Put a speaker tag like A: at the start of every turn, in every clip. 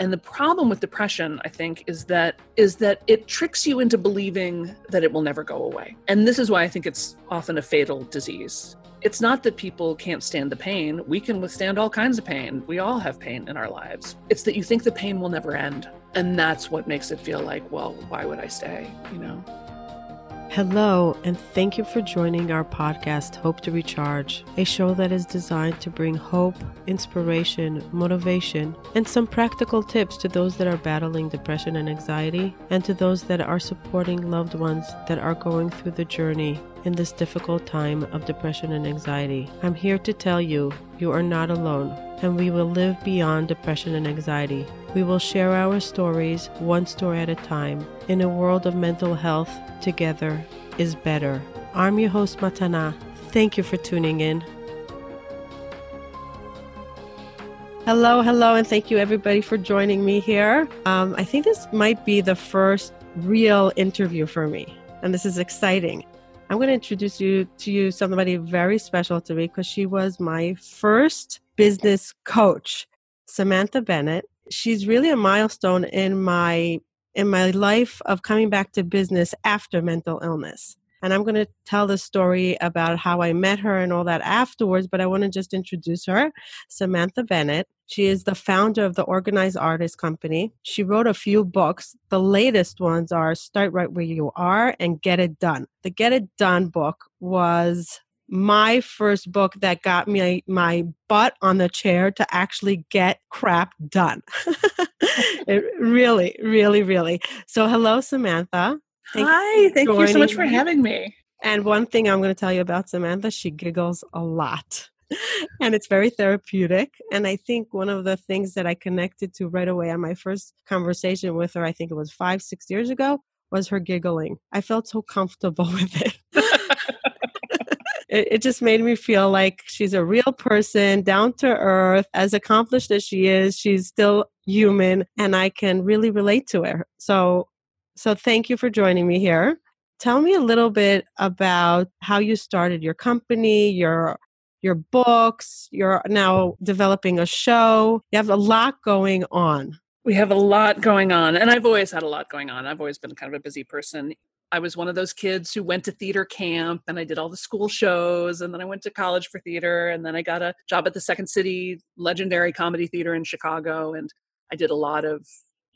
A: And the problem with depression, I think, is that is that it tricks you into believing that it will never go away. And this is why I think it's often a fatal disease. It's not that people can't stand the pain. We can withstand all kinds of pain. We all have pain in our lives. It's that you think the pain will never end. And that's what makes it feel like, well, why would I stay, you know?
B: Hello, and thank you for joining our podcast, Hope to Recharge, a show that is designed to bring hope, inspiration, motivation, and some practical tips to those that are battling depression and anxiety, and to those that are supporting loved ones that are going through the journey in this difficult time of depression and anxiety. I'm here to tell you, you are not alone, and we will live beyond depression and anxiety. We will share our stories one story at a time in a world of mental health together is better. I'm your host, Matana. Thank you for tuning in. Hello, hello, and thank you everybody for joining me here. Um, I think this might be the first real interview for me, and this is exciting. I'm going to introduce you to you somebody very special to me because she was my first business coach, Samantha Bennett. She's really a milestone in my in my life of coming back to business after mental illness. And I'm going to tell the story about how I met her and all that afterwards, but I want to just introduce her. Samantha Bennett. She is the founder of the Organized Artist Company. She wrote a few books. The latest ones are Start Right Where You Are and Get It Done. The Get It Done book was my first book that got me my butt on the chair to actually get crap done. it really, really, really. So, hello, Samantha.
A: Thank Hi, thank you so much for having me.
B: And one thing I'm going to tell you about Samantha, she giggles a lot. and it's very therapeutic. And I think one of the things that I connected to right away on my first conversation with her, I think it was five, six years ago, was her giggling. I felt so comfortable with it. it, it just made me feel like she's a real person, down to earth, as accomplished as she is, she's still human, and I can really relate to her. So, so thank you for joining me here. Tell me a little bit about how you started your company, your your books, you're now developing a show. You have a lot going on.
A: We have a lot going on, and I've always had a lot going on. I've always been kind of a busy person. I was one of those kids who went to theater camp and I did all the school shows and then I went to college for theater and then I got a job at the Second City legendary comedy theater in Chicago and I did a lot of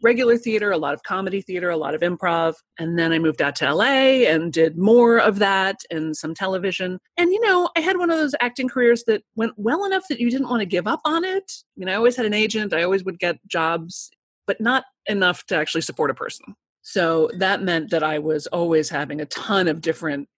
A: regular theater, a lot of comedy theater, a lot of improv. And then I moved out to LA and did more of that and some television. And, you know, I had one of those acting careers that went well enough that you didn't want to give up on it. You know, I always had an agent, I always would get jobs, but not enough to actually support a person. So that meant that I was always having a ton of different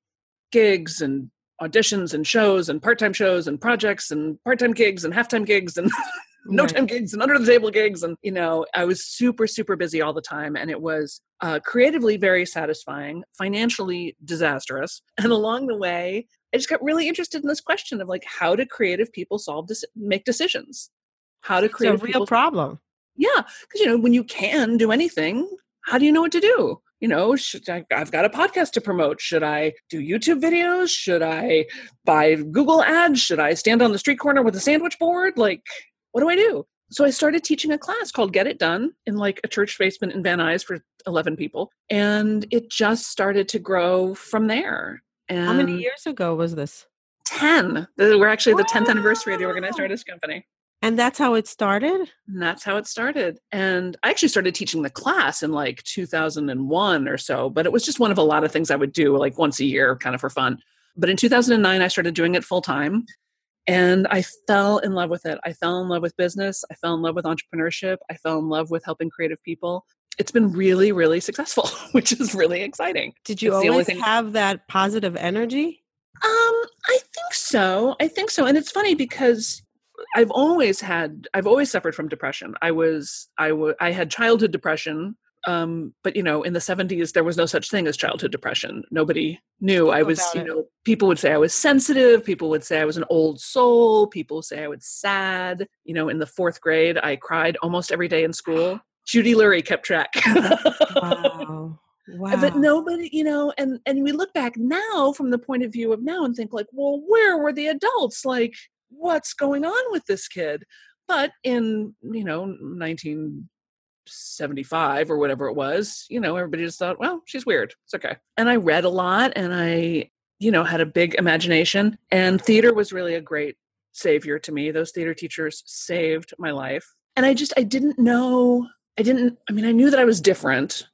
A: gigs and auditions and shows and part-time shows and projects and part-time gigs and half-time gigs and no time gigs and under the table gigs and you know i was super super busy all the time and it was uh, creatively very satisfying financially disastrous and along the way i just got really interested in this question of like how do creative people solve this make decisions how to create
B: a real problem
A: yeah because you know when you can do anything how do you know what to do? You know, should I, I've got a podcast to promote. Should I do YouTube videos? Should I buy Google ads? Should I stand on the street corner with a sandwich board? Like, what do I do? So I started teaching a class called Get It Done in like a church basement in Van Nuys for 11 people. And it just started to grow from there. And
B: How many years ago was this?
A: 10. We're actually the 10th anniversary of the Organized Artist Company.
B: And that's how it started?
A: And that's how it started. And I actually started teaching the class in like 2001 or so, but it was just one of a lot of things I would do like once a year, kind of for fun. But in 2009, I started doing it full time. And I fell in love with it. I fell in love with business. I fell in love with entrepreneurship. I fell in love with helping creative people. It's been really, really successful, which is really exciting.
B: Did you
A: it's
B: always have that positive energy?
A: Um, I think so. I think so. And it's funny because I've always had I've always suffered from depression. I was I was I had childhood depression um, but you know in the 70s there was no such thing as childhood depression. Nobody knew. I was you know people would say i was sensitive people would say i was an old soul people say i was sad. You know in the fourth grade i cried almost every day in school. Judy lurie kept track.
B: Wow. Wow.
A: But nobody, you know, and and we look back now from the point of view of now and think like, well, where were the adults? Like, what's going on with this kid? But in, you know, 19 75 or whatever it was, you know, everybody just thought, well, she's weird. It's okay. And I read a lot and I, you know, had a big imagination. And theater was really a great savior to me. Those theater teachers saved my life. And I just, I didn't know, I didn't, I mean, I knew that I was different,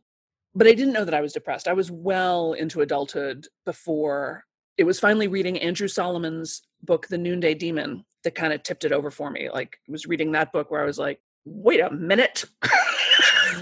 A: but I didn't know that I was depressed. I was well into adulthood before it was finally reading Andrew Solomon's book, The Noonday Demon, that kind of tipped it over for me. Like, I was reading that book where I was like, wait a minute.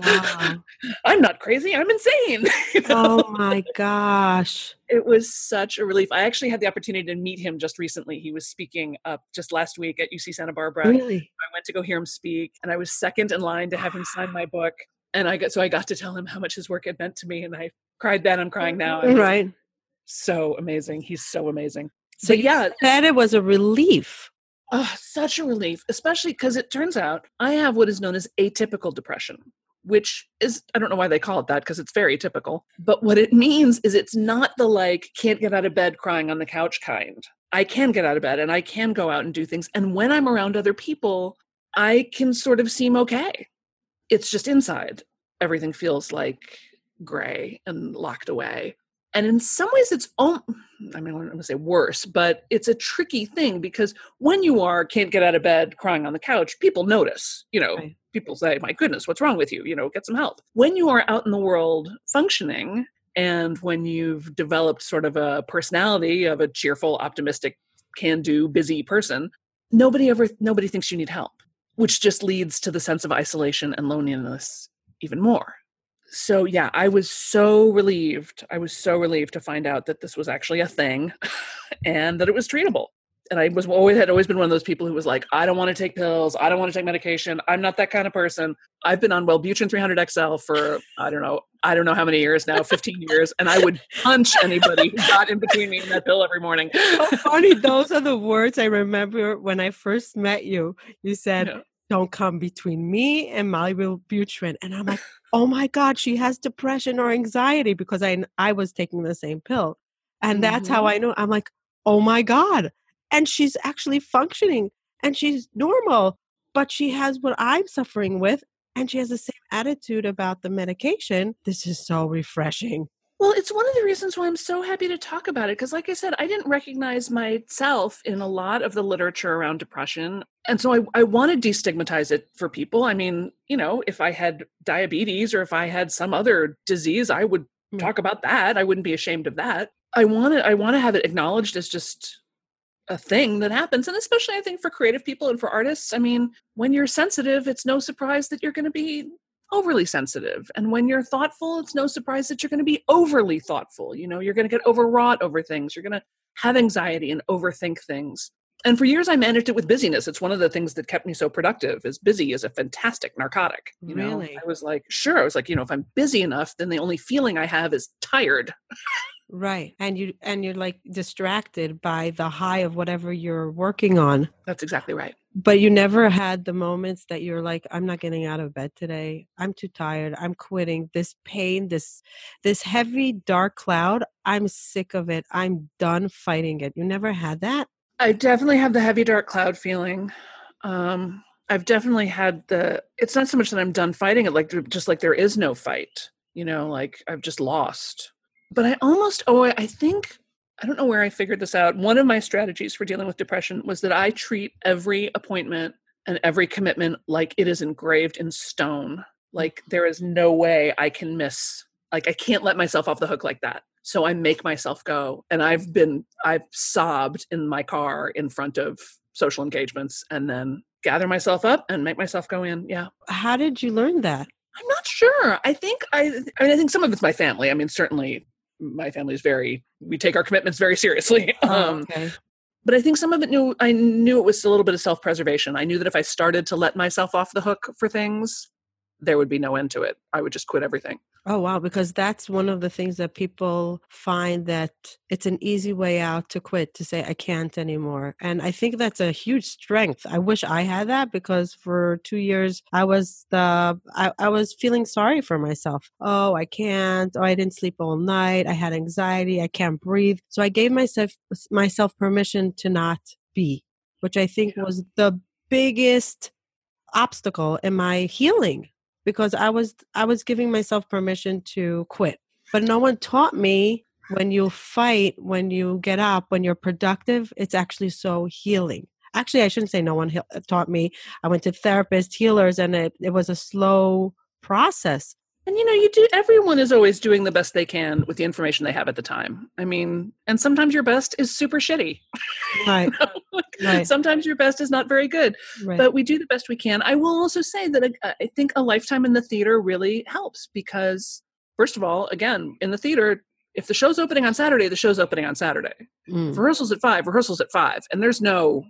A: Wow. I'm not crazy. I'm insane.
B: you know? Oh my gosh.
A: It was such a relief. I actually had the opportunity to meet him just recently. He was speaking up just last week at UC Santa Barbara.
B: Really?
A: I went to go hear him speak and I was second in line to have him sign my book. And I got so I got to tell him how much his work had meant to me. And I cried then, I'm crying now.
B: right.
A: So amazing. He's so amazing. So yeah.
B: That it was a relief.
A: Oh, such a relief, especially because it turns out I have what is known as atypical depression, which is, I don't know why they call it that because it's very typical. But what it means is it's not the like, can't get out of bed crying on the couch kind. I can get out of bed and I can go out and do things. And when I'm around other people, I can sort of seem okay. It's just inside. Everything feels like gray and locked away and in some ways it's om- i mean i'm going to say worse but it's a tricky thing because when you are can't get out of bed crying on the couch people notice you know right. people say my goodness what's wrong with you? You know get some help. When you are out in the world functioning and when you've developed sort of a personality of a cheerful optimistic can do busy person nobody ever nobody thinks you need help which just leads to the sense of isolation and loneliness even more so yeah i was so relieved i was so relieved to find out that this was actually a thing and that it was treatable. And i was always had always been one of those people who was like i don't want to take pills i don't want to take medication i'm not that kind of person. I've been on wellbutrin 300 xl for i don't know i don't know how many years now 15 years and i would punch anybody who got in between me and that pill every morning.
B: So funny those are the words i remember when i first met you. You said yeah don't come between me and my Wellbutrin. And I'm like, oh my God, she has depression or anxiety because I I was taking the same pill. And mm-hmm. that's how mm-hmm. I know. I'm like, oh my God. And she's actually functioning and she's normal, but she has what I'm suffering with. And she has the same attitude about the medication. This is so refreshing.
A: Well, it's one of the reasons why I'm so happy to talk about it. Because, like I said, I didn't recognize myself in a lot of the literature around depression. And so I, I want to destigmatize it for people. I mean, you know, if I had diabetes or if I had some other disease, I would mm. talk about that. I wouldn't be ashamed of that. I want to I want to have it acknowledged as just a thing that happens. And especially I think for creative people and for artists, I mean, when you're sensitive, it's no surprise that you're going to be overly sensitive. And when you're thoughtful, it's no surprise that you're going to be overly thoughtful. You know, you're going to get overwrought over things. You're going to have anxiety and overthink things. And for years I managed it with busyness. It's one of the things that kept me so productive. Is busy is a fantastic narcotic. You
B: really?
A: know, I was like, sure. I was like, you know, if I'm busy enough, then the only feeling I have is tired.
B: Right. And you and you're like distracted by the high of whatever you're working on.
A: That's exactly right.
B: But you never had the moments that you're like I'm not getting out of bed today. I'm too tired. I'm quitting. This pain, this this heavy dark cloud, I'm sick of it. I'm done fighting it. You never had that?
A: I definitely have the heavy dark cloud feeling. Um I've definitely had the it's not so much that I'm done fighting it like just like there is no fight. You know, like I've just lost but I almost oh I think I don't know where I figured this out. One of my strategies for dealing with depression was that I treat every appointment and every commitment like it is engraved in stone. Like mm. there is no way I can miss. Like I can't let myself off the hook like that. So I make myself go. And I've been I've sobbed in my car in front of social engagements and then gather myself up and make myself go in. Yeah.
B: How did you learn that?
A: I'm not sure. I think I I mean I think some of it's my family. I mean certainly my family is very we take our commitments very seriously
B: oh, um,
A: but i think some of it knew i knew it was a little bit of self-preservation. I knew that if i started to let myself off the hook for things there would be no end to it. I would just quit everything
B: Oh, wow. Because that's one of the things that people find that it's an easy way out to quit, to say, I can't anymore. And I think that's a huge strength. I wish I had that because for two years, I was the, I, I was feeling sorry for myself. Oh, I can't. Oh, I didn't sleep all night. I had anxiety. I can't breathe. So I gave myself, myself permission to not be, which I think yeah. was the biggest obstacle in my healing because I was I was giving myself permission to quit. But no one taught me when you fight, when you get up, when you're productive, it's actually so healing. Actually, I shouldn't say no one he- uh, taught me. I went to therapists, healers, and it, it was a slow process.
A: And you know, you do everyone is always doing the best they can with the information they have at the time. I mean, and sometimes your best is super shitty.
B: Right. right.
A: Sometimes your best is not very good.
B: Right.
A: But we do the best we can. I will also say that uh, I think a lifetime in the theater really helps because first of all, again, in the theater, if the show's opening on Saturday, the show's opening on Saturday.
B: Mm.
A: Rehearsals at 5, rehearsals at 5. And there's no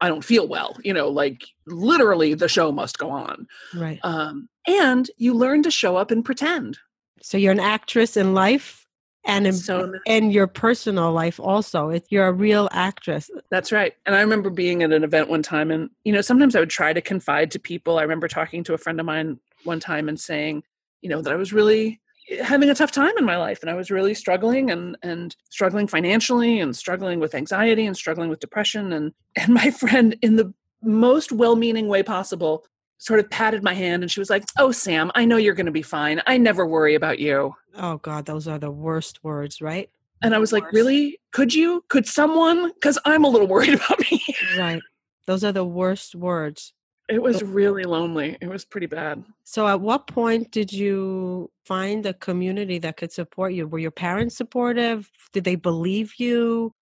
A: I don't feel well, you know, like literally the show must go on.
B: Right.
A: Um, and you learn to show up and pretend.
B: So you're an actress in life and in,
A: So
B: in your personal life also. It, you're a real actress.
A: That's right. And I remember being at an event one time, and, you know, sometimes I would try to confide to people. I remember talking to a friend of mine one time and saying, you know, that I was really eh, having a tough time in my life and I was really struggling and and struggling financially and struggling with anxiety and struggling with depression and and my friend in the most well-meaning way possible sort of patted my hand and she was like, "Oh Sam, I know you're going to be fine. I never worry about you."
B: Oh God, those are the worst words, right?
A: And I was like, "Really? Could you? Could someone cuz I'm a little worried about me."
B: Right. Those are the worst words.
A: It was really lonely. It was pretty bad.
B: So, at what point did you find a community that could support you? Were your parents supportive? Did they believe you?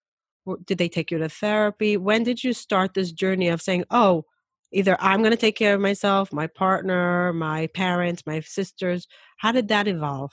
B: Did they take you to therapy? When did you start this journey of saying, oh, either I'm going to take care of myself, my partner, my parents, my sisters? How did that evolve?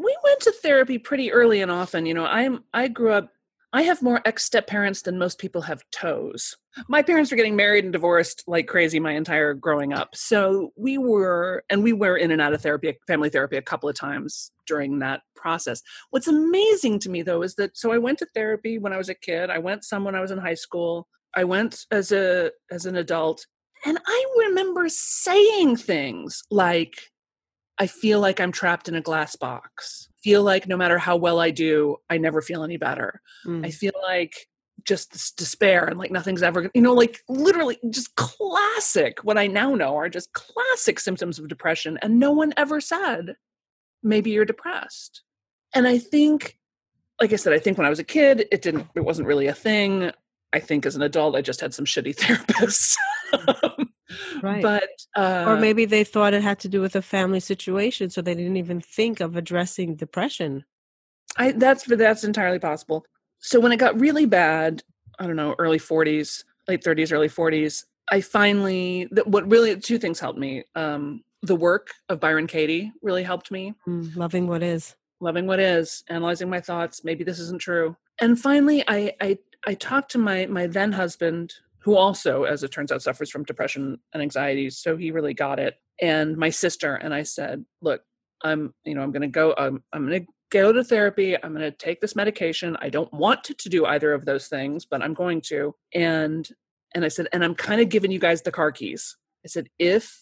A: we went to therapy pretty early and often you know i'm i grew up i have more ex-step parents than most people have toes my parents were getting married and divorced like crazy my entire growing up so we were and we were in and out of therapy family therapy a couple of times during that process what's amazing to me though is that so i went to therapy when i was a kid i went some when i was in high school i went as a as an adult and i remember saying things like I feel like I'm trapped in a glass box. Feel like no matter how well I do, I never feel any better.
B: Mm.
A: I feel like just this despair and like nothing's ever, gonna- you know, like literally just classic. What I now know are just classic symptoms of depression. And no one ever said, maybe you're depressed. And I think, like I said, I think when I was a kid, it didn't, it wasn't really a thing. I think as an adult, I just had some shitty therapists.
B: Right.
A: But, uh,
B: or maybe they thought it had to do with a family situation, so they didn't even think of addressing depression.
A: I that's for that's entirely possible. So when it got really bad, I don't know, early 40s, late 30s, early 40s, I finally th- what really two things helped me. Um the work of Byron Katie really helped me.
B: Mm, loving what is.
A: Loving what is, analyzing my thoughts, maybe this isn't true. And finally I I I talked to my my then husband who also as it turns out suffers from depression and anxiety, so he really got it. And my sister and I said, "Look, I'm, you know, I'm going to go I'm I'm going to go to therapy. I'm going to take this medication. I don't want to, to do either of those things, but I'm going to. And and I said, and I'm kind of giving you guys the car keys. I said, if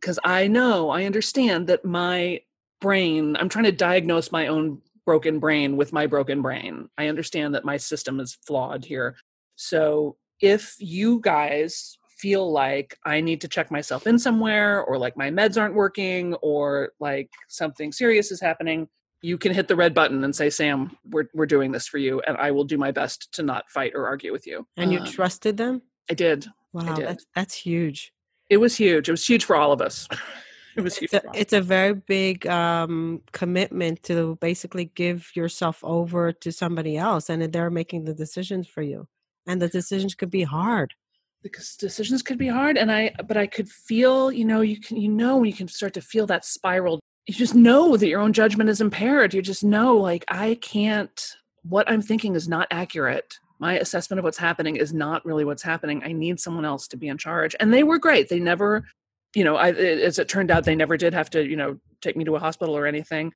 A: because I know, I understand that my brain, I'm trying to diagnose my own broken brain with my broken brain. I understand that my system is flawed here. So if you guys feel like I need to check myself in somewhere or like my meds aren't working or like something serious is happening, you can hit the red button and say, Sam, we're, we're doing this for you. And I will do my best to not fight or argue with you.
B: And you
A: Um,
B: trusted them?
A: I did.
B: Wow,
A: did.
B: that's that's huge.
A: It was huge. It was huge for all of us. it was huge.
B: It's a,
A: for all of us.
B: it's a very big um, commitment to basically give yourself over to somebody else, and they're making the decisions for you. And the decisions could be hard.
A: because decisions could be hard and i but i could feel you know you can you know you can start to feel that spiral you just know that your own judgment is impaired. You just know like i can't what i'm thinking is not accurate. My assessment of what's happening is not really what's happening. I need someone else to be in charge. And they were great. They never you know I, as it turned out they never did have to you know take me to a hospital or anything.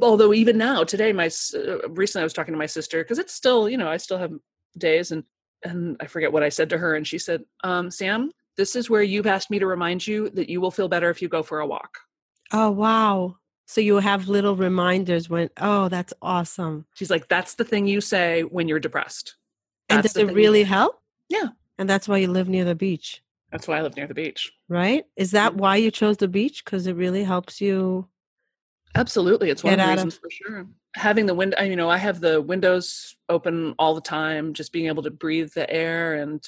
A: Although even now today my uh, recently i was talking to my sister because it's still you know i still have days and and I forget what I said to her, and she said, um, "Sam, this is where you've asked me to remind you that you will feel better if you go for a walk."
B: Oh wow! So you have little reminders when. Oh, that's awesome.
A: She's like, "That's the thing you say when you're depressed."
B: And does it really help?
A: Yeah.
B: And that's why you live near the beach.
A: That's why I live near the beach.
B: Right? Is that why you chose the beach? Because it really helps you.
A: Absolutely, it's one
B: Get
A: of the
B: out of-
A: reasons for sure. Having the window, you know, I have the windows open all the time. Just being able to breathe the air and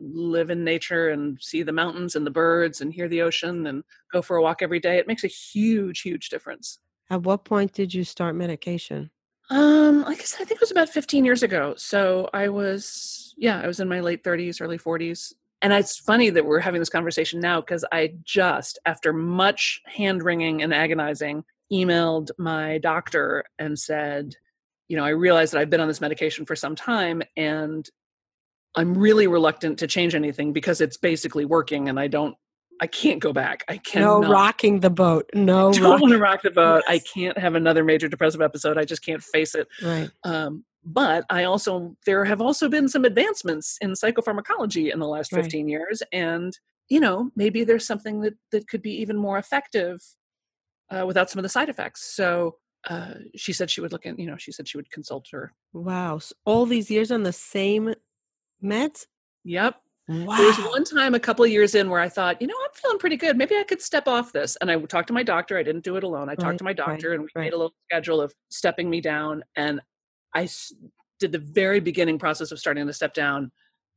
A: live in nature and see the mountains and the birds and hear the ocean and go for a walk every day. It makes a huge, huge difference.
B: At what point did you start medication?
A: Um, like I said, I think it was about 15 years ago. So I was, yeah, I was in my late 30s, early 40s. And it's funny that we're having this conversation now because I just, after much hand wringing and agonizing, emailed my doctor and said, you know, I realize that I've been on this medication for some time and I'm really reluctant to change anything because it's basically working and I don't, I can't go back. I
B: can't.
A: No
B: rocking the boat. No
A: I don't
B: rock.
A: want to rock the boat. I can't have another major depressive episode. I just can't face it.
B: Right.
A: Um, but I also there have also been some advancements in psychopharmacology in the last
B: Right.
A: 15 years, and you know maybe there's something that that could be even more effective uh, without some of the side effects. So uh, she said she would look at you know she said she would consult her.
B: Wow. So all these years on the same meds?
A: Yep.
B: Wow.
A: There was one time a couple of years in where I thought, you know, I'm feeling pretty good. Maybe I could step off this. And I talked to my doctor. I didn't do it alone. I
B: Right,
A: talked to my
B: right,
A: doctor and we
B: right.
A: made a little schedule of stepping me down. And I s- did the very beginning process of starting to step down.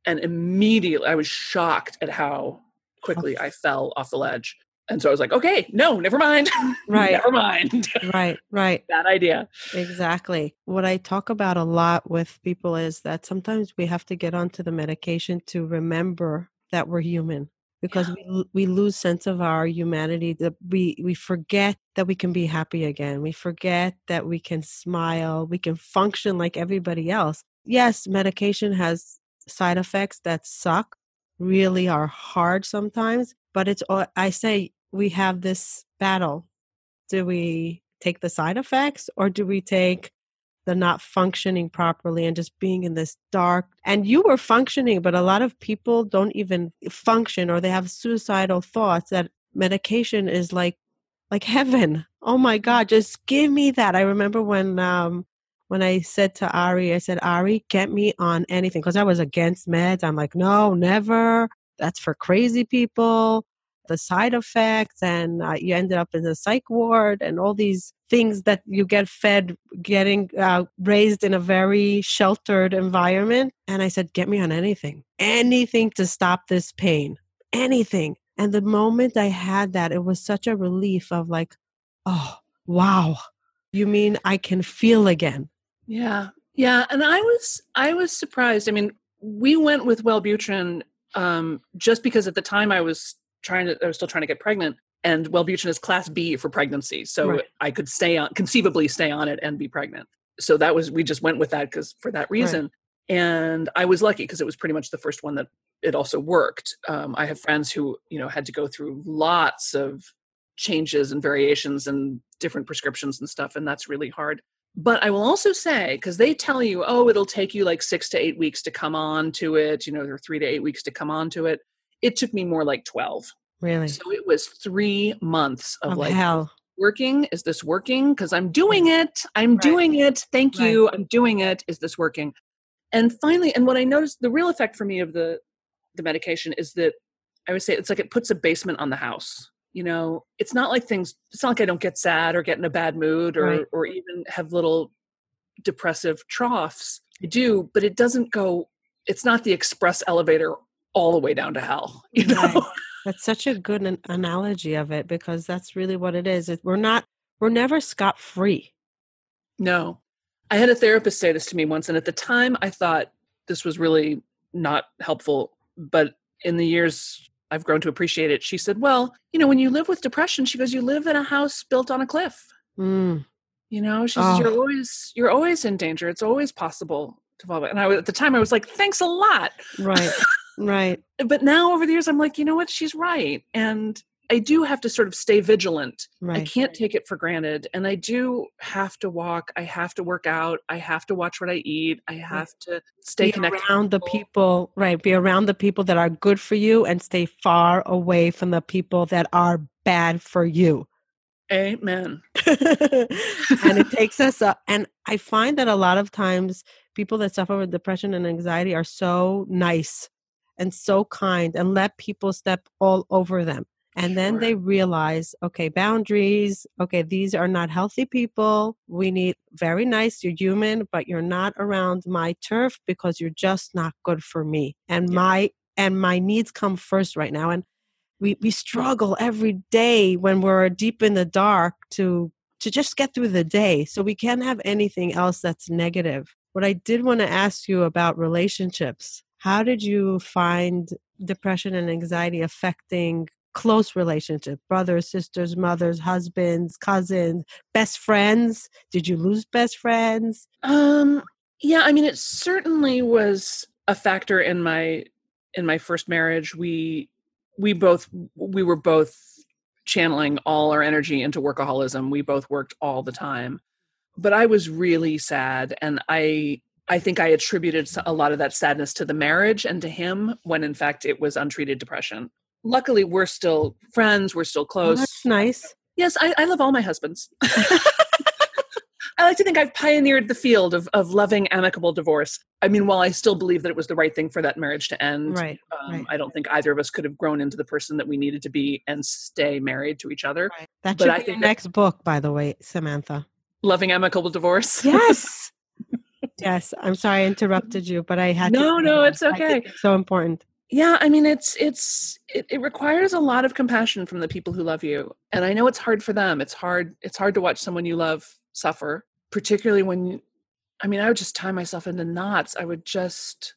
A: And immediately I was shocked at how quickly I fell off the ledge. And so I was like, okay, no, never mind.
B: Right.
A: never mind.
B: right, right.
A: Bad idea.
B: Exactly. What I talk about a lot with people is that sometimes we have to get onto the medication to remember that we're human because
A: Yeah.
B: we, we lose sense of our humanity that we we forget that we can be happy again we forget that we can smile we can function like everybody else yes medication has side effects that suck really are hard sometimes but it's all i say we have this battle. Do we take the side effects or do we take the not functioning properly and just being in this dark and you were functioning but a lot of people don't even function or they have suicidal thoughts that medication is like like heaven. Oh my god just give me that. I remember when um when i said to ari i said ari get me on anything because i was against meds. I'm like no never. That's for crazy people the side effects and uh, you ended up in the psych ward and all these things that you get fed getting uh, raised in a very sheltered environment and i said get me on anything anything to stop this pain anything and the moment i had that it was such a relief of like oh wow you mean i can feel again
A: Yeah. Yeah. And I was I was surprised. I mean, we went with Wellbutrin um, just because at the time I was trying to I was still trying to get pregnant and Wellbutrin is class B for pregnancy. So
B: Right.
A: I could stay on conceivably stay on it and be pregnant. So that was we just went with that because for that reason. And I was lucky because it was pretty much the first one that it also worked. Um, I have friends who, you know, had to go through lots of changes and variations and different prescriptions and stuff, and that's really hard. But I will also say, because they tell you, oh, it'll take you like six to eight weeks to come on to it, you know, or three to eight weeks to come on to it. It took me more like 12.
B: really
A: So it was three months of,
B: of
A: like,
B: hell
A: working? Is this working? Because I'm doing mm. it. I'm
B: Right.
A: doing it. Thank
B: Right.
A: you. I'm doing it. Is this working? And finally, and what I noticed, the real effect for me of the the medication is that I would say it's like it puts a basement on the house. You know, it's not like things. It's not like I don't get sad or get in a bad mood or
B: Right.
A: or even have little depressive troughs. I do, but it doesn't go. It's not the express elevator all the way down to hell. You know.
B: Right. That's such a good an- analogy of it because that's really what it is. It, we're not, we're never scot free.
A: No. I had a therapist say this to me once, and at the time I thought this was really not helpful. But in the years I've grown to appreciate it, she said, Well, you know, when you live with depression, she goes, You live in a house built on a cliff.
B: Mm,
A: You know, she says, You're
B: Oh.
A: always you're always in danger. It's always possible to fall. back." And I was- at the time I was like, Thanks a lot.
B: right, right.
A: But now over the years, I'm like, you know what? She's right. And I do have to sort of stay vigilant. I can't take it for granted. And I do have to walk. I have to work out. I have to watch what I eat. I have to stay
B: Be
A: connected.
B: around the people, right? Be around the people that are good for you and stay far away from the people that are bad for you.
A: Amen.
B: and it takes us up. And I find that a lot of times people that suffer with depression and anxiety are so nice and so kind and let people step all over them. And then
A: Sure.
B: they realize, okay, boundaries. Okay, these are not healthy people. We need very nice. You're human, but you're not around my turf because you're just not good for me. And
A: Yeah.
B: my and my needs come first right now. And we we struggle every day when we're deep in the dark to to just get through the day. So we can't have anything else that's negative. What I did want to ask you about relationships. How did you find depression and anxiety affecting close relationships brothers sisters mothers husbands cousins best friends did you lose best friends
A: Um, yeah, I mean, it certainly was a factor in my in my first marriage. We we both we were both channeling all our energy into workaholism. We both worked all the time, but I was really sad, and I I think I attributed a lot of that sadness to the marriage and to him, when in fact it was untreated depression. Luckily, we're still friends. We're still
B: Oh,
A: close.
B: that's nice
A: Yes, I, I love all my husbands. I like to think I've pioneered the field of, of loving amicable divorce. I mean, while I still believe that it was the right thing for that marriage to end,
B: right
A: um,
B: right.
A: I don't think either of us could have grown into the person that we needed to be and stay married to each other.
B: that
A: but
B: should
A: I
B: be your
A: think that-
B: next book by the way samantha
A: Loving amicable divorce.
B: yes yes i'm sorry i interrupted you but i had
A: No, no, it's okay.
B: it's so important.
A: Yeah i mean it's it's it, it requires a lot of compassion from the people who love you and i know it's hard for them. It's hard it's hard to watch someone you love suffer particularly when i mean i would just tie myself into knots. I would just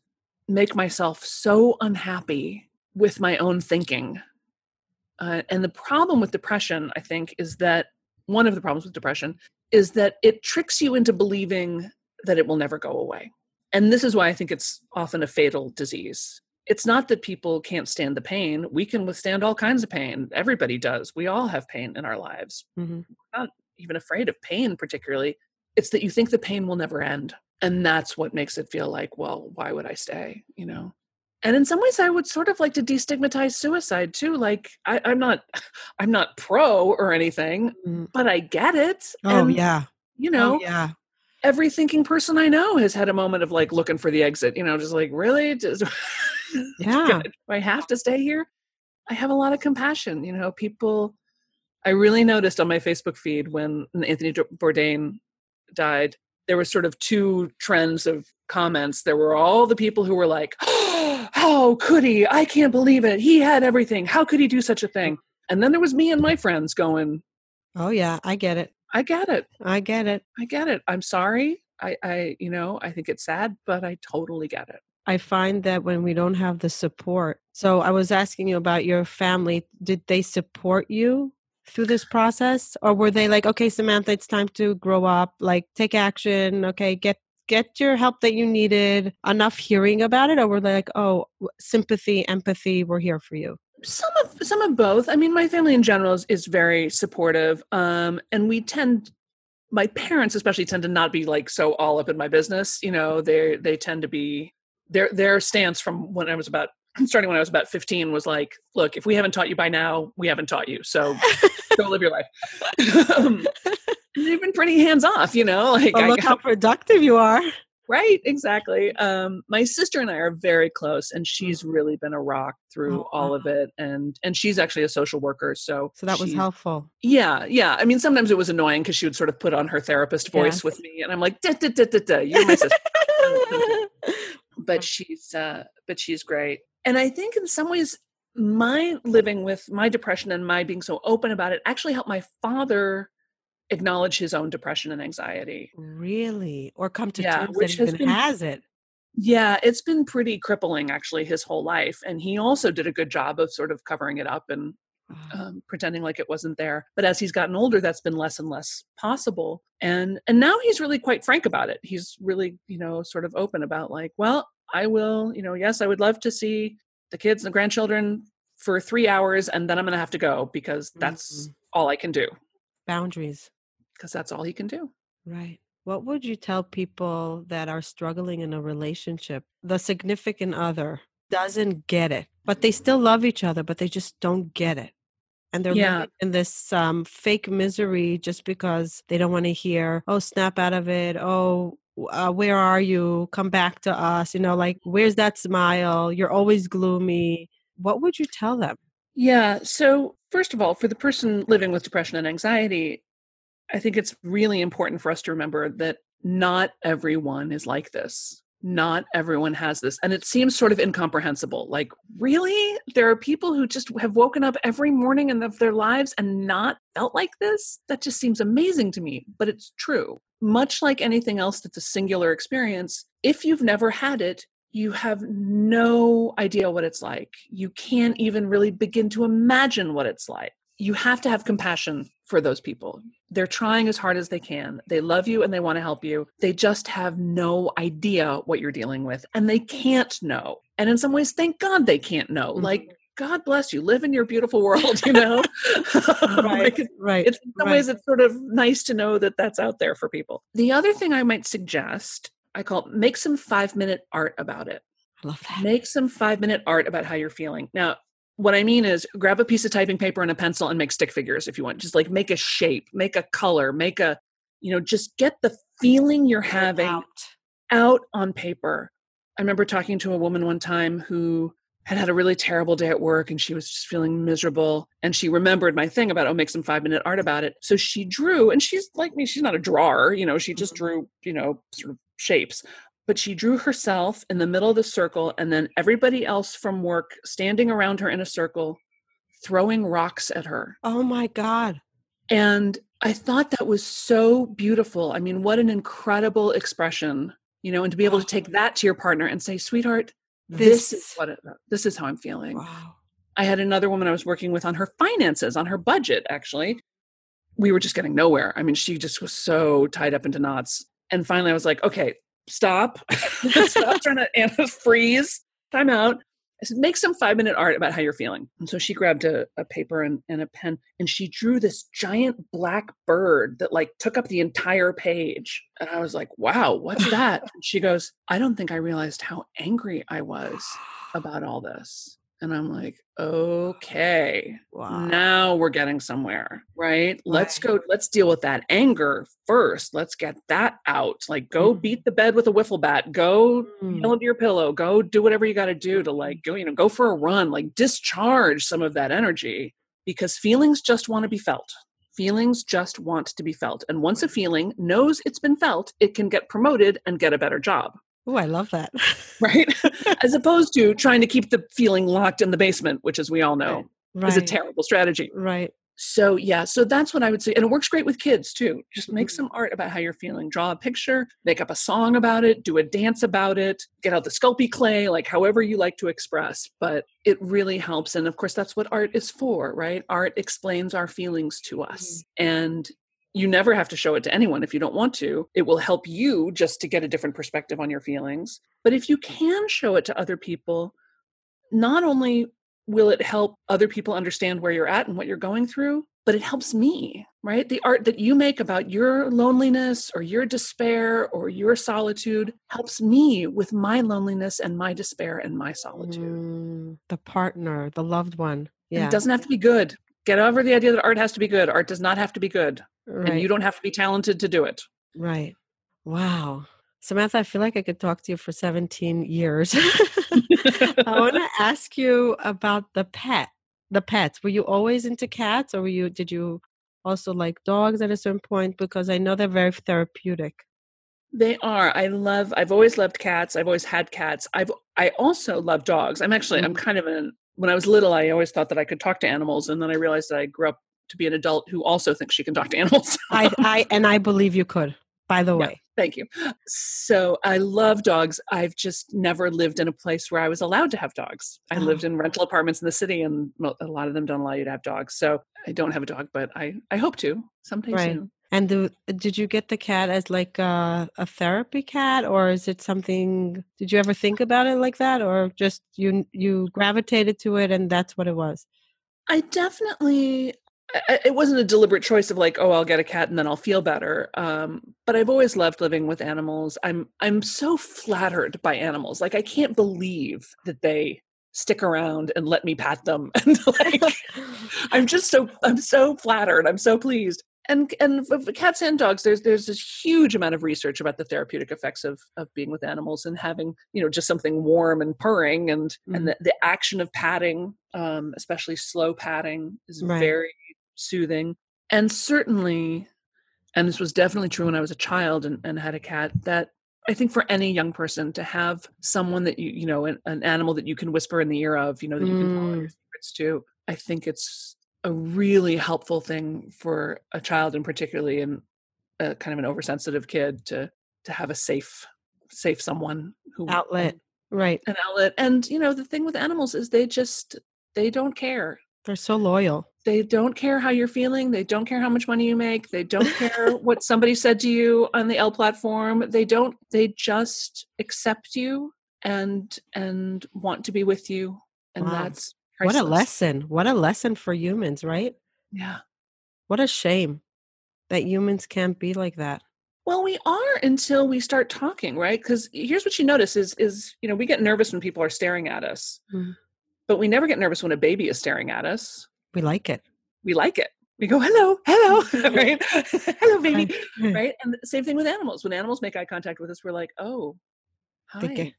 A: make myself so unhappy with my own thinking. Uh, and the problem with depression i think is that one of the problems with depression is that it tricks you into believing that it will never go away and this is why i think it's often a fatal disease it's not that people can't stand the pain. We can withstand all kinds of pain. Everybody does. We all have pain in our lives.
B: hmm
A: Not even afraid of pain, particularly. It's that you think the pain will never end. And that's what makes it feel like, well, why would I stay? You know? And in some ways, I would sort of like to destigmatize suicide too. Like, I, I'm not, I'm not pro or anything,
B: Mm.
A: but I get it.
B: oh
A: and,
B: yeah
A: You know,
B: oh yeah
A: every thinking person I know has had a moment of like looking for the exit. You know, just like really, Does-
B: Yeah.
A: do I have to stay here? I have a lot of compassion. You know, people. I really noticed on my Facebook feed when Anthony Bourdain died, there were sort of two trends of comments. There were all the people who were like, "How could he? I can't believe it. He had everything. How could he do such a thing?" And then there was me and my friends going,
B: oh yeah i get it
A: "I get it.
B: i get it
A: I get it. I'm sorry. I, I, you know, I think it's sad, but I totally get it.
B: I find that when we don't have the support. So I was asking you about your family. Did they support you through this process or were they like, "Okay, Samantha, it's time to grow up, like take action, okay, get get your help that you needed." Enough hearing about it or were they like, "Oh, sympathy, empathy, we're here for you."
A: Some of some of both. I mean, my family in general is, is very supportive, um, and we tend, my parents especially tend to not be like so all up in my business. You know, they they tend to be their their stance from when I was about starting when I was about fifteen was like, look, if we haven't taught you by now, we haven't taught you. So go live your life. um, they've been pretty hands off, you know. Like
B: Well, look
A: got-
B: how productive you are.
A: Right, exactly. Um, my sister and I are very close, and she's really been a rock through
B: Oh,
A: all of it. And and she's actually a social worker, so
B: So that was helpful.
A: Yeah, yeah. I mean, sometimes it was annoying because she would sort of put on her therapist voice
B: Yes.
A: with me, and I'm like, da, da, da, da, da, "You're my sister." but she's uh, but she's great. And I think in some ways, my living with my depression and my being so open about it actually helped my father acknowledge his own depression and anxiety.
B: really? Or come to
A: Yeah,
B: terms
A: which
B: that
A: has
B: even
A: been-
B: has it.
A: Yeah, it's been pretty crippling actually his whole life. And he also did a good job of sort of covering it up and um, pretending like it wasn't there. But as he's gotten older, that's been less and less possible. And and now he's really quite frank about it. He's really, you know, sort of open about like, well, I will, you know, yes, I would love to see the kids and the grandchildren for three hours and then I'm gonna have to go because that's
B: Mhm.
A: all I can do.
B: Boundaries.
A: Because that's all he can do.
B: Right. What would you tell people that are struggling in a relationship? The significant other doesn't get it, but they still love each other, but they just don't get it. And they're
A: Yeah.
B: in this um, fake misery just because they don't want to hear, oh, snap out of it. Oh, uh, where are you? Come back to us. You know, like, where's that smile? You're always gloomy. What would you tell them?
A: Yeah. So, first of all, for the person living with depression and anxiety, I think it's really important for us to remember that not everyone is like this. Not everyone has this. And it seems sort of incomprehensible. Like, really? There are people who just have woken up every morning in of their lives and not felt like this? That just seems amazing to me, but it's true. Much like anything else that's a singular experience, if you've never had it, you have no idea what it's like. You can't even really begin to imagine what it's like. You have to have compassion for those people. They're trying as hard as they can. They love you and they want to help you. They just have no idea what you're dealing with and they can't know. And in some ways, thank God they can't know. Mm-hmm. Like, God bless you. Live in your beautiful world, you know?
B: right, like
A: right. It's, in some right. ways, it's sort of nice to know that that's out there for people. The other thing I might suggest I call make some five minute art about it.
B: I love that.
A: Make some five minute art about how you're feeling. Now, what I mean is grab a piece of typing paper and a pencil and make stick figures if you want. Just like make a shape, make a color, make a, you know, just get the feeling you're having out, out on paper. I remember talking to a woman one time who had had a really terrible day at work and she was just feeling miserable. And she remembered my thing about, oh, make some five minute art about it. So she drew, and she's like me, she's not a drawer, you know, she just mm-hmm. drew, you know, sort of shapes. But she drew herself in the middle of the circle and then everybody else from work standing around her in a circle, throwing rocks at her.
B: Oh my God.
A: And I thought that was so beautiful. I mean, what an incredible expression, you know, and to be able to take that to your partner and say, sweetheart, this, this is what it, this is how I'm feeling.
B: Wow.
A: I had another woman I was working with on her finances, on her budget, actually. We were just getting nowhere. I mean, she just was so tied up into knots. And finally, I was like, okay, stop. stop trying to freeze. Time out. I said, make some five minute art about how you're feeling. And so she grabbed a, a paper and, and, a pen and she drew this giant black bird that like took up the entire page. And I was like, wow, what's that? she goes, I don't think I realized how angry I was about all this. And I'm like, okay, wow. now we're getting somewhere, right? right? Let's go, let's deal with that anger first. Let's get that out. Like, go mm. beat the bed with a wiffle bat, go mm. into your pillow, go do whatever you got to do to like go, you know, go for a run, like discharge some of that energy because feelings just want to be felt. Feelings just want to be felt. And once a feeling knows it's been felt, it can get promoted and get a better job.
B: Oh, I love that.
A: right? As opposed to trying to keep the feeling locked in the basement, which, as we all know, right. is a terrible strategy.
B: Right.
A: So, yeah, so that's what I would say. And it works great with kids too. Just make mm-hmm. some art about how you're feeling. Draw a picture, make up a song about it, do a dance about it, get out the Sculpey clay, like however you like to express. But it really helps. And of course, that's what art is for, right? Art explains our feelings to us. Mm-hmm. And you never have to show it to anyone if you don't want to. It will help you just to get a different perspective on your feelings. But if you can show it to other people, not only will it help other people understand where you're at and what you're going through, but it helps me, right? The art that you make about your loneliness or your despair or your solitude helps me with my loneliness and my despair and my solitude.
B: Mm, the partner, the loved one. Yeah.
A: And it doesn't have to be good. Get over the idea that art has to be good. Art does not have to be good. Right. And you don't have to be talented to do it.
B: Right. Wow. Samantha, I feel like I could talk to you for 17 years. I want to ask you about the pet, the pets. Were you always into cats or were you, did you also like dogs at a certain point? Because I know they're very therapeutic.
A: They are. I love, I've always loved cats. I've always had cats. I've, I also love dogs. I'm actually, mm-hmm. I'm kind of an, when I was little, I always thought that I could talk to animals. And then I realized that I grew up to be an adult who also thinks she can talk to animals.
B: I, I and I believe you could. By the way, yeah,
A: thank you. So I love dogs. I've just never lived in a place where I was allowed to have dogs. I oh. lived in rental apartments in the city, and a lot of them don't allow you to have dogs. So I don't have a dog, but I I hope to sometime right. soon.
B: And the, did you get the cat as like a, a, therapy cat, or is it something? Did you ever think about it like that, or just you you gravitated to it and that's what it was?
A: I definitely it wasn't a deliberate choice of like oh i'll get a cat and then i'll feel better um, but i've always loved living with animals i'm i'm so flattered by animals like i can't believe that they stick around and let me pat them and like i'm just so i'm so flattered i'm so pleased and and cats and dogs there's there's this huge amount of research about the therapeutic effects of of being with animals and having you know just something warm and purring and mm-hmm. and the, the action of patting um especially slow patting is right. very soothing and certainly and this was definitely true when i was a child and, and had a cat that I think for any young person to have someone that you, you know, an, an animal that you can whisper in the ear of, you know, that you can tell your mm. secrets to, I think it's a really helpful thing for a child and particularly in a kind of an oversensitive kid to to have a safe safe someone who
B: outlet. right.
A: an outlet. And you know the thing with animals is they just they don't care.
B: They're so loyal.
A: They don't care how you're feeling. They don't care how much money you make. They don't care what somebody said to you on the l platform. They don't they just accept you and and want to be with you. And wow. that's
B: priceless. what a lesson what a lesson for humans right?
A: Yeah.
B: What a shame that humans can't be like that.
A: Well we are until we start talking right? Because here's what you notice is is you know we get nervous when people are staring at us mm. but we never get nervous when a baby is staring at us.
B: We like it.
A: We like it. We go hello hello right? Hello baby right? And same thing with animals. When animals make eye contact with us we're like oh hi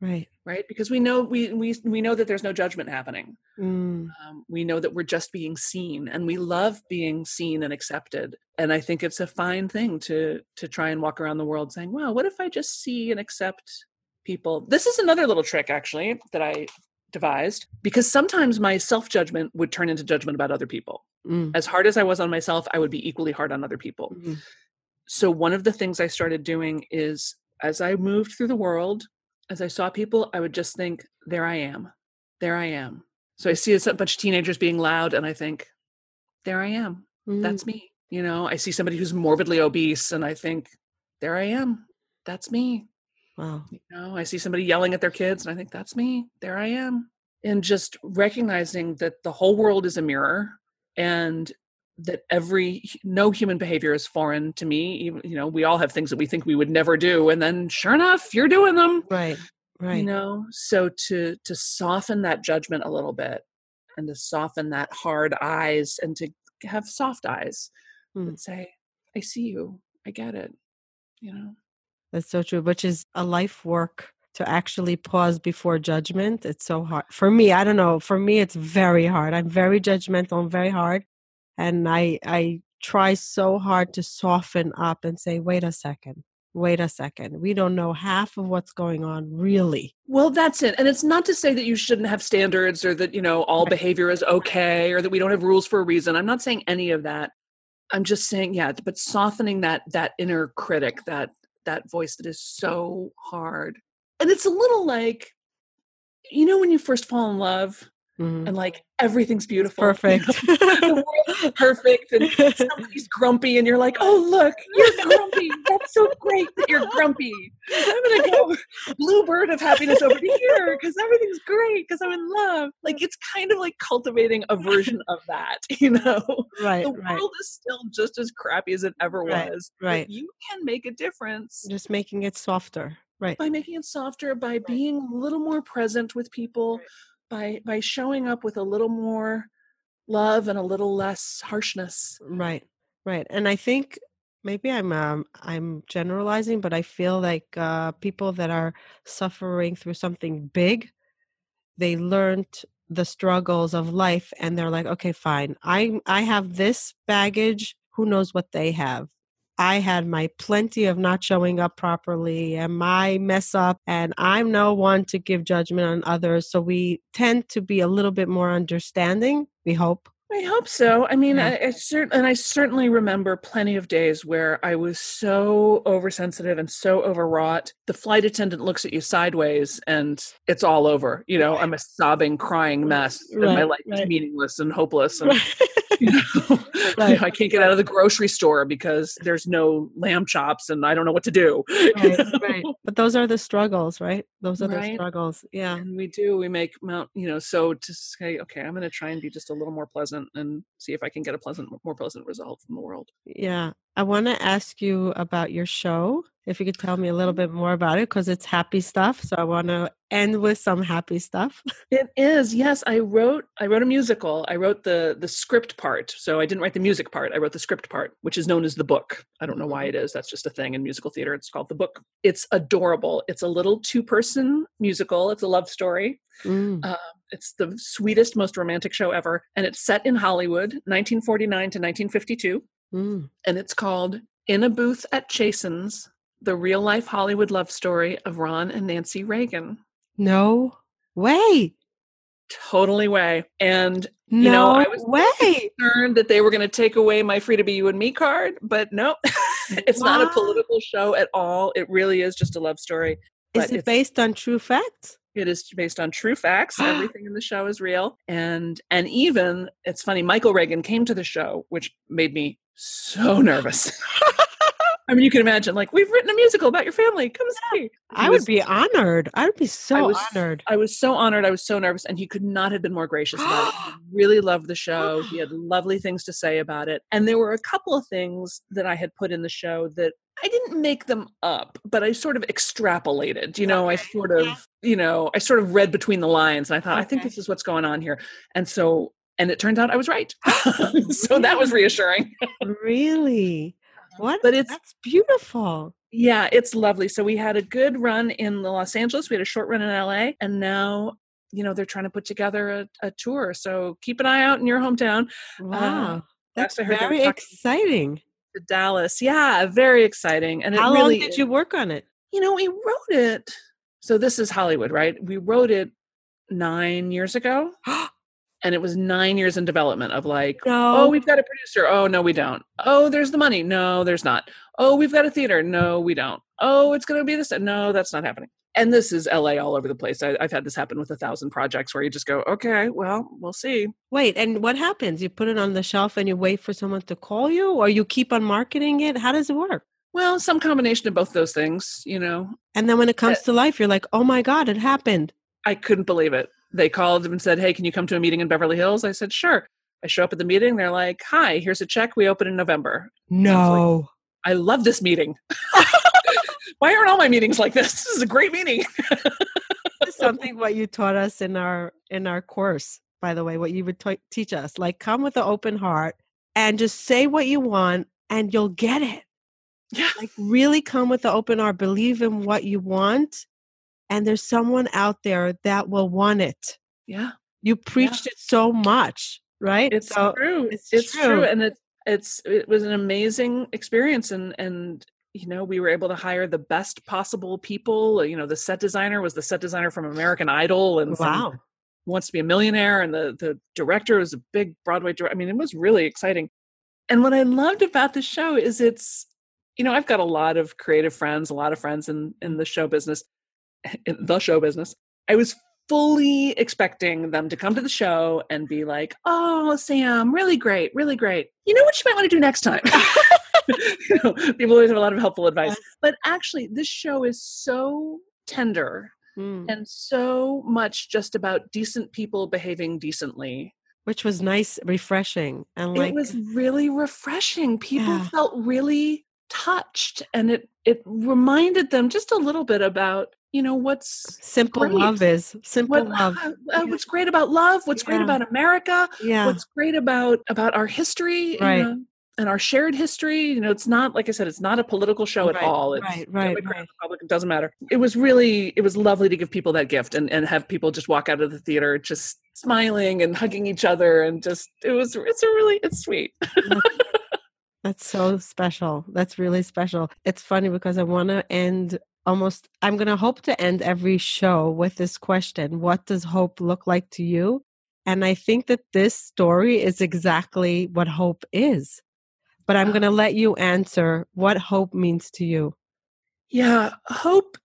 B: right.
A: right? Because we know we we we know that there's no judgment happening. Mm. um, we know that we're just being seen and we love being seen and accepted. And i think it's a fine thing to to try and walk around the world saying wow what if i just see and accept people? This is another little trick actually that i devised because sometimes my self judgment would turn into judgment about other people. Mm. as hard as i was on myself i would be equally hard on other people. Mm-hmm. so one of the things i started doing is as i moved through the world as I saw people, I would just think, there I am. There I am. So I see a bunch of teenagers being loud and I think, there I am. Mm. That's me. You know, I see somebody who's morbidly obese and I think, there I am. That's me.
B: Wow.
A: You know, I see somebody yelling at their kids and I think, that's me. There I am. And just recognizing that the whole world is a mirror and that every no human behavior is foreign to me you know we all have things that we think we would never do and then sure enough you're doing them.
B: Right right.
A: you know so to to soften that judgment a little bit and to soften that hard eyes and to have soft eyes hmm. and say i see you. I get it you know?
B: That's so true which is a life work to actually pause before judgment it's so hard for me i don't know for me it's very hard i'm very judgmental and very hard and i i try so hard to soften up and say wait a second wait a second we don't know half of what's going on really.
A: Well that's it and it's not to say that you shouldn't have standards or that you know all right. behavior is okay or that we don't have rules for a reason i'm not saying any of that. I'm just saying yeah but softening that that inner critic that that voice that is so hard. And it's a little like you know when you first fall in love Mm-hmm. and like everything's beautiful.
B: Perfect. the
A: world is perfect. And somebody's grumpy, and you're like, oh, look, you're grumpy. That's so great that you're grumpy. I'm going to go bluebird of happiness over here because everything's great because I'm in love. Like, it's kind of like cultivating a version of that, you know?
B: Right.
A: The
B: right.
A: world is still just as crappy as it ever
B: right,
A: was.
B: Right.
A: you can make a difference.
B: Just making it softer. Right.
A: By making it softer, by being a little more present with people by by showing up with a little more love and a little less harshness.
B: Right right and i think maybe i'm um, i'm generalizing but i feel like uh, people that are suffering through something big they learned the struggles of life and they're like okay fine i i have this baggage who knows what they have I had my plenty of not showing up properly and my mess up, and I'm no one to give judgment on others. So we tend to be a little bit more understanding, we hope.
A: I hope so. I mean, yeah. I, I cert- and I certainly remember plenty of days where I was so oversensitive and so overwrought. The flight attendant looks at you sideways, and it's all over. You know, I'm a sobbing, crying mess, right, and my life right. is meaningless and hopeless. And, right. you know, right. I can't get out of the grocery store because there's no lamb chops and I don't know what to do.
B: Right, right. But those are the struggles, right? Those are right. the struggles. Yeah.
A: And we do. We make mount, you know, so to say, okay, I'm going to try and be just a little more pleasant and see if I can get a pleasant, more pleasant result from the world.
B: Yeah. I want to ask you about your show. If you could tell me a little bit more about it, because it's happy stuff. So I want to end with some happy stuff.
A: It is. Yes, I wrote I wrote a musical. I wrote the the script part. So I didn't write the music part. I wrote the script part, which is known as the book. I don't know why it is. That's just a thing in musical theater. It's called the book. It's adorable. It's a little two-person musical. It's a love story.
B: Mm.
A: Uh, it's the sweetest, most romantic show ever, and it's set in Hollywood, 1949 to 1952,
B: Mm.
A: and it's called "In a Booth at Chasen's: The Real Life Hollywood Love Story of Ron and Nancy Reagan."
B: No way.
A: Totally way. And
B: No
A: You know, I was-
B: way.
A: concerned that they were going to take away my free to be you and me card, but no, it's not a political show at all. It really is just a love story.
B: Is it based on true facts?
A: It is based on true facts. Everything in the show is real, and and even it's funny. Michael Reagan came to the show, which made me so nervous. I mean, you can imagine, like we've written a musical about your family. Come see. He
B: I
A: was-
B: would be honored. I would be so
A: was-
B: honored.
A: I was so honored. I was so nervous, and he could not have been more gracious about it. He really loved the show. He had lovely things to say about it. And there were a couple of things that I had put in the show that I didn't make them up, but I sort of extrapolated. You know, I sort of, you know, I sort of read between the lines, and I thought, I think this is what's going on here. And so, and it turned out I was right. so that was reassuring.
B: really? Uh-huh. What?
A: But it's
B: That's beautiful.
A: Yeah, it's lovely. So we had a good run in Los Angeles. We had a short run in LA, and now you know they're trying to put together a, a tour. So keep an eye out in your hometown.
B: Uh, wow. That's
A: last I heard
B: very exciting.
A: to Dallas. Yeah, very exciting. And it
B: How
A: really,
B: long did you work on it?
A: You know, we wrote it. So this is Hollywood, right? We wrote it nine years ago, and it was nine years in development of like, oh,
B: No.
A: oh, we've got a producer. Oh, no, we don't. Oh, there's the money. No, there's not. Oh, we've got a theater. No, we don't. Oh, it's going to be this. No, that's not happening. And this is LA all over the place. I, I've had this happen with a thousand projects where you just go, okay, well, we'll see.
B: Wait, and what happens? You put it on the shelf and you wait for someone to call you, or you keep on marketing it? How does it work?
A: Well, some combination of both those things, you know.
B: And then when it comes to life, you're like, oh my God, it happened.
A: I couldn't believe it. They called and said, Hey, can you come to a meeting in Beverly Hills? I said, Sure. I show up at the meeting. They're like, Hi, here's a check. We open in November.
B: No.
A: I love this meeting. Why aren't all my meetings like this? This is a great meeting.
B: Something what you taught us in our in our course, by the way, what you would t- teach us. Like come with an open heart and just say what you want and you'll get it.
A: Yeah.
B: Like really come with the open heart, believe in what you want, and there's someone out there that will want it.
A: Yeah.
B: You preached it so much, right?
A: It's
B: so
A: true.
B: it's
A: It's, true.
B: true.
A: And it's it's it was an amazing experience and and you know, we were able to hire the best possible people. You know, the set designer was the set designer from American Idol and
B: wow.
A: Who wants to be a millionaire and the the director was a big broadway director i mean it was really exciting and what i loved about the show is it's you know i've got a lot of creative friends a lot of friends in in the show business in the show business i was fully expecting them to come to the show and be like oh sam really great really great you know what you might want to do next time you know, people always have a lot of helpful advice
B: Yes.
A: but actually this show is so tender
B: Mm.
A: and so much just about decent people behaving decently.
B: Which was nice, refreshing, and like
A: it was really refreshing. People
B: Yeah.
A: felt really touched and it it reminded them just a little bit about, you know, what's
B: simple
A: great.
B: love is simple
A: what,
B: love.
A: uh, uh, what's great about love, what's great about America,
B: Yeah.
A: what's great about about our history you
B: Right.
A: know, and our shared history. You know, it's not like I said, it's not a political show at
B: Right,
A: all. It's
B: right, right,
A: Democrat,
B: right.
A: Republican, doesn't matter. It was really, it was lovely to give people that gift and and have people just walk out of the theater just smiling and hugging each other and just it was it's a really it's sweet.
B: That's so special. That's really special. It's funny because I want to end almost, I'm going to hope to end every show with this question What does hope look like to you? And I think that this story is exactly what hope is. But I'm going to let you answer what hope means to you.
A: Yeah, hope.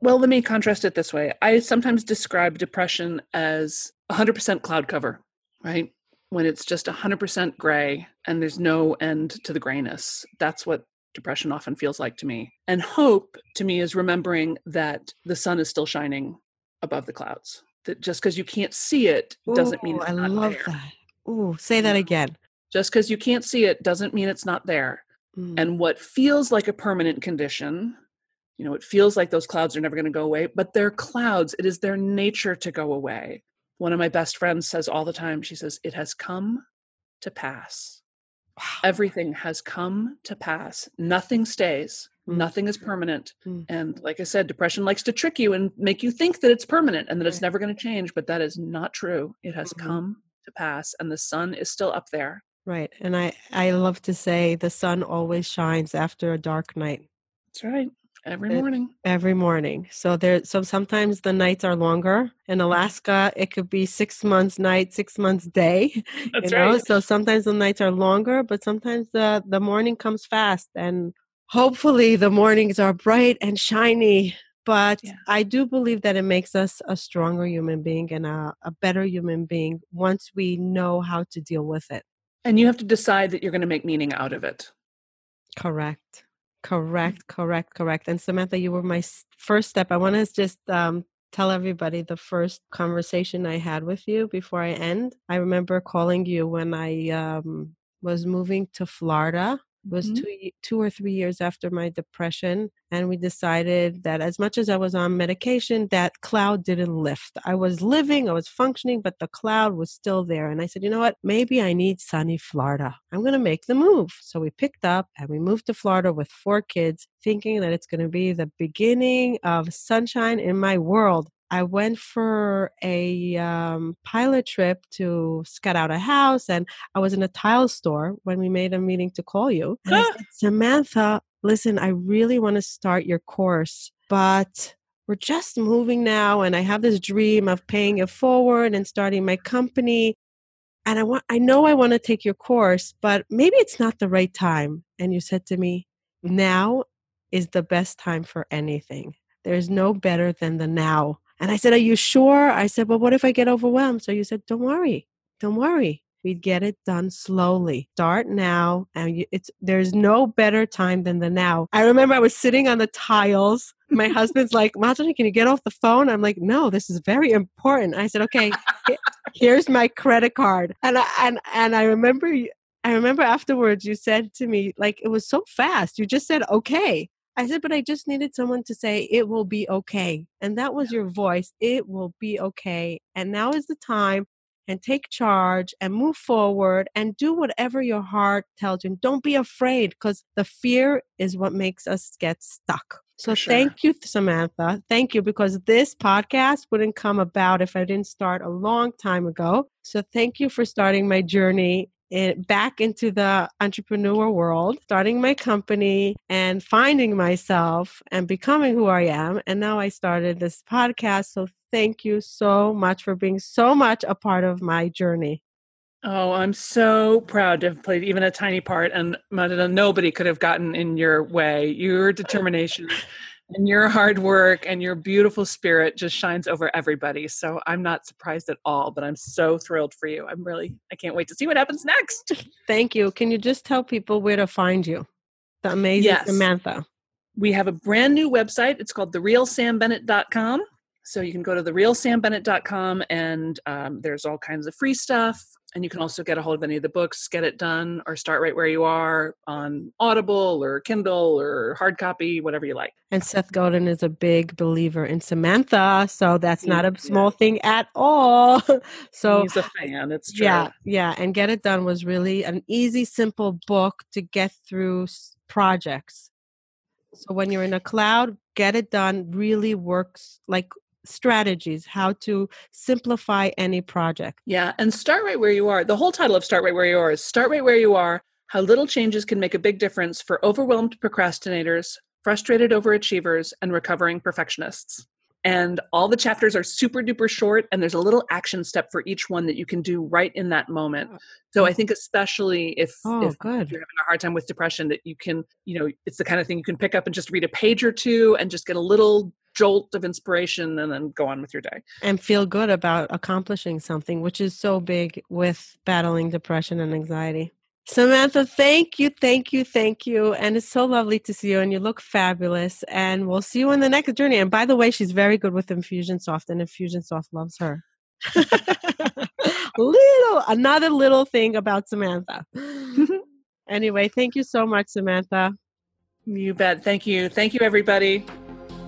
A: Well, let me contrast it this way. I sometimes describe depression as 100% cloud cover, right? When it's just 100% gray and there's no end to the grayness. That's what depression often feels like to me. And hope to me is remembering that the sun is still shining above the clouds. That just because you can't see it doesn't mean
B: Ooh,
A: it's
B: I
A: not
B: love
A: there.
B: that. Ooh, say that again.
A: Just because you can't see it doesn't mean it's not there. Mm. And what feels like a permanent condition, you know, it feels like those clouds are never going to go away, but they're clouds. It is their nature to go away. One of my best friends says all the time, she says, It has come to pass. Wow. Everything has come to pass. Nothing stays. Mm. Nothing is permanent. Mm. And like I said, depression likes to trick you and make you think that it's permanent and that right. it's never going to change, but that is not true. It has mm-hmm. come to pass and the sun is still up there.
B: Right. And I I love to say the sun always shines after a dark night.
A: That's right. Every morning.
B: Every morning. So there so sometimes the nights are longer. In mm-hmm. Alaska, it could be six months night, six months day.
A: That's you know? right.
B: So sometimes the nights are longer, but sometimes the the morning comes fast and hopefully the mornings are bright and shiny. But yeah. I do believe that it makes us a stronger human being and a, a better human being once we know how to deal with it.
A: And you have to decide that you're going to make meaning out of it.
B: Correct. Correct, correct, correct. And Samantha, you were my first step. I want to just um, tell everybody the first conversation I had with you before I end. I remember calling you when I um, was moving to Florida was mm-hmm. two two or three years after my depression and we decided that as much as i was on medication that cloud didn't lift. I was living i was functioning but the cloud was still there and i said you know what? Maybe i need sunny florida. I'm going to make the move. So we picked up and we moved to florida with four kids thinking that it's going to be the beginning of sunshine in my world I went for a um, pilot trip to scout out a house, and I was in a tile store when we made a meeting to call you. And I said, Samantha, listen, I really want to start your course, but we're just moving now, and I have this dream of paying it forward and starting my company. And I want, I know I want to take your course, but maybe it's not the right time. And you said to me, now is the best time for anything. There's no better than the now. And I said, Are you sure? I said, Well, what if I get overwhelmed? So you said, Don't worry. Don't worry. We get it done slowly. Start now, and it's there's no better time than the now. I remember I was sitting on the tiles. My husband's like, Marjorie, can you get off the phone? I'm like, No, this is very important. I said, Okay, here's my credit card, and I, and and I remember I remember afterwards you said to me like it was so fast. You just said okay, I said, but I just needed someone to say, it will be okay. And that was your voice. It will be okay. And now is the time and take charge and move forward and do whatever your heart tells you. And don't be afraid because the fear is what makes us get stuck. So sure. thank you, Samantha. Thank you because this podcast wouldn't come about if I didn't start a long time ago. So thank you for starting my journey it, back into the entrepreneur world, starting my company and finding myself and becoming who I am. And now I started this podcast. So thank you so much for being so much a part of my journey.
A: Oh, I'm so proud to have played even a tiny part, and nobody could have gotten in your way. Your determination and your hard work and your beautiful spirit just shines over everybody. So I'm not surprised at all, but I'm so thrilled for you. I'm really, I can't wait to see what happens next.
B: Thank you. Can you just tell people where to find you? The amazing yes. Samantha.
A: We have a brand new website. It's called therealsambennett.com. So you can go to therealsambennett.com and um, there's all kinds of free stuff and you can also get a hold of any of the books get it done or start right where you are on audible or kindle or hard copy whatever you like.
B: And seth godin is a big believer in samantha so that's not a small thing at all. So
A: he's a fan it's true.
B: yeah yeah and get it done was really an easy simple book to get through projects. So when you're in a cloud get it done really works like strategies how to simplify any project.
A: Yeah, and start right where you are. The whole title of Start Right Where You Are is Start Right Where You Are How Little Changes Can Make a Big Difference for Overwhelmed Procrastinators, Frustrated Overachievers, and Recovering Perfectionists. And all the chapters are super duper short, and there's a little action step for each one that you can do right in that moment. Oh, so I think, especially if,
B: oh,
A: if you're having a hard time with depression, that you can, you know, it's the kind of thing you can pick up and just read a page or two and just get a little jolt of inspiration and then go on with your day.
B: And feel good about accomplishing something, which is so big with battling depression and anxiety. Samantha, thank you, thank you, thank you. And it's so lovely to see you, and you look fabulous. And we'll see you on the next journey. And by the way, she's very good with Infusionsoft, and Infusionsoft loves her. little, another little thing about Samantha. Anyway, thank you so much, Samantha.
A: You bet. Thank you. Thank you, everybody.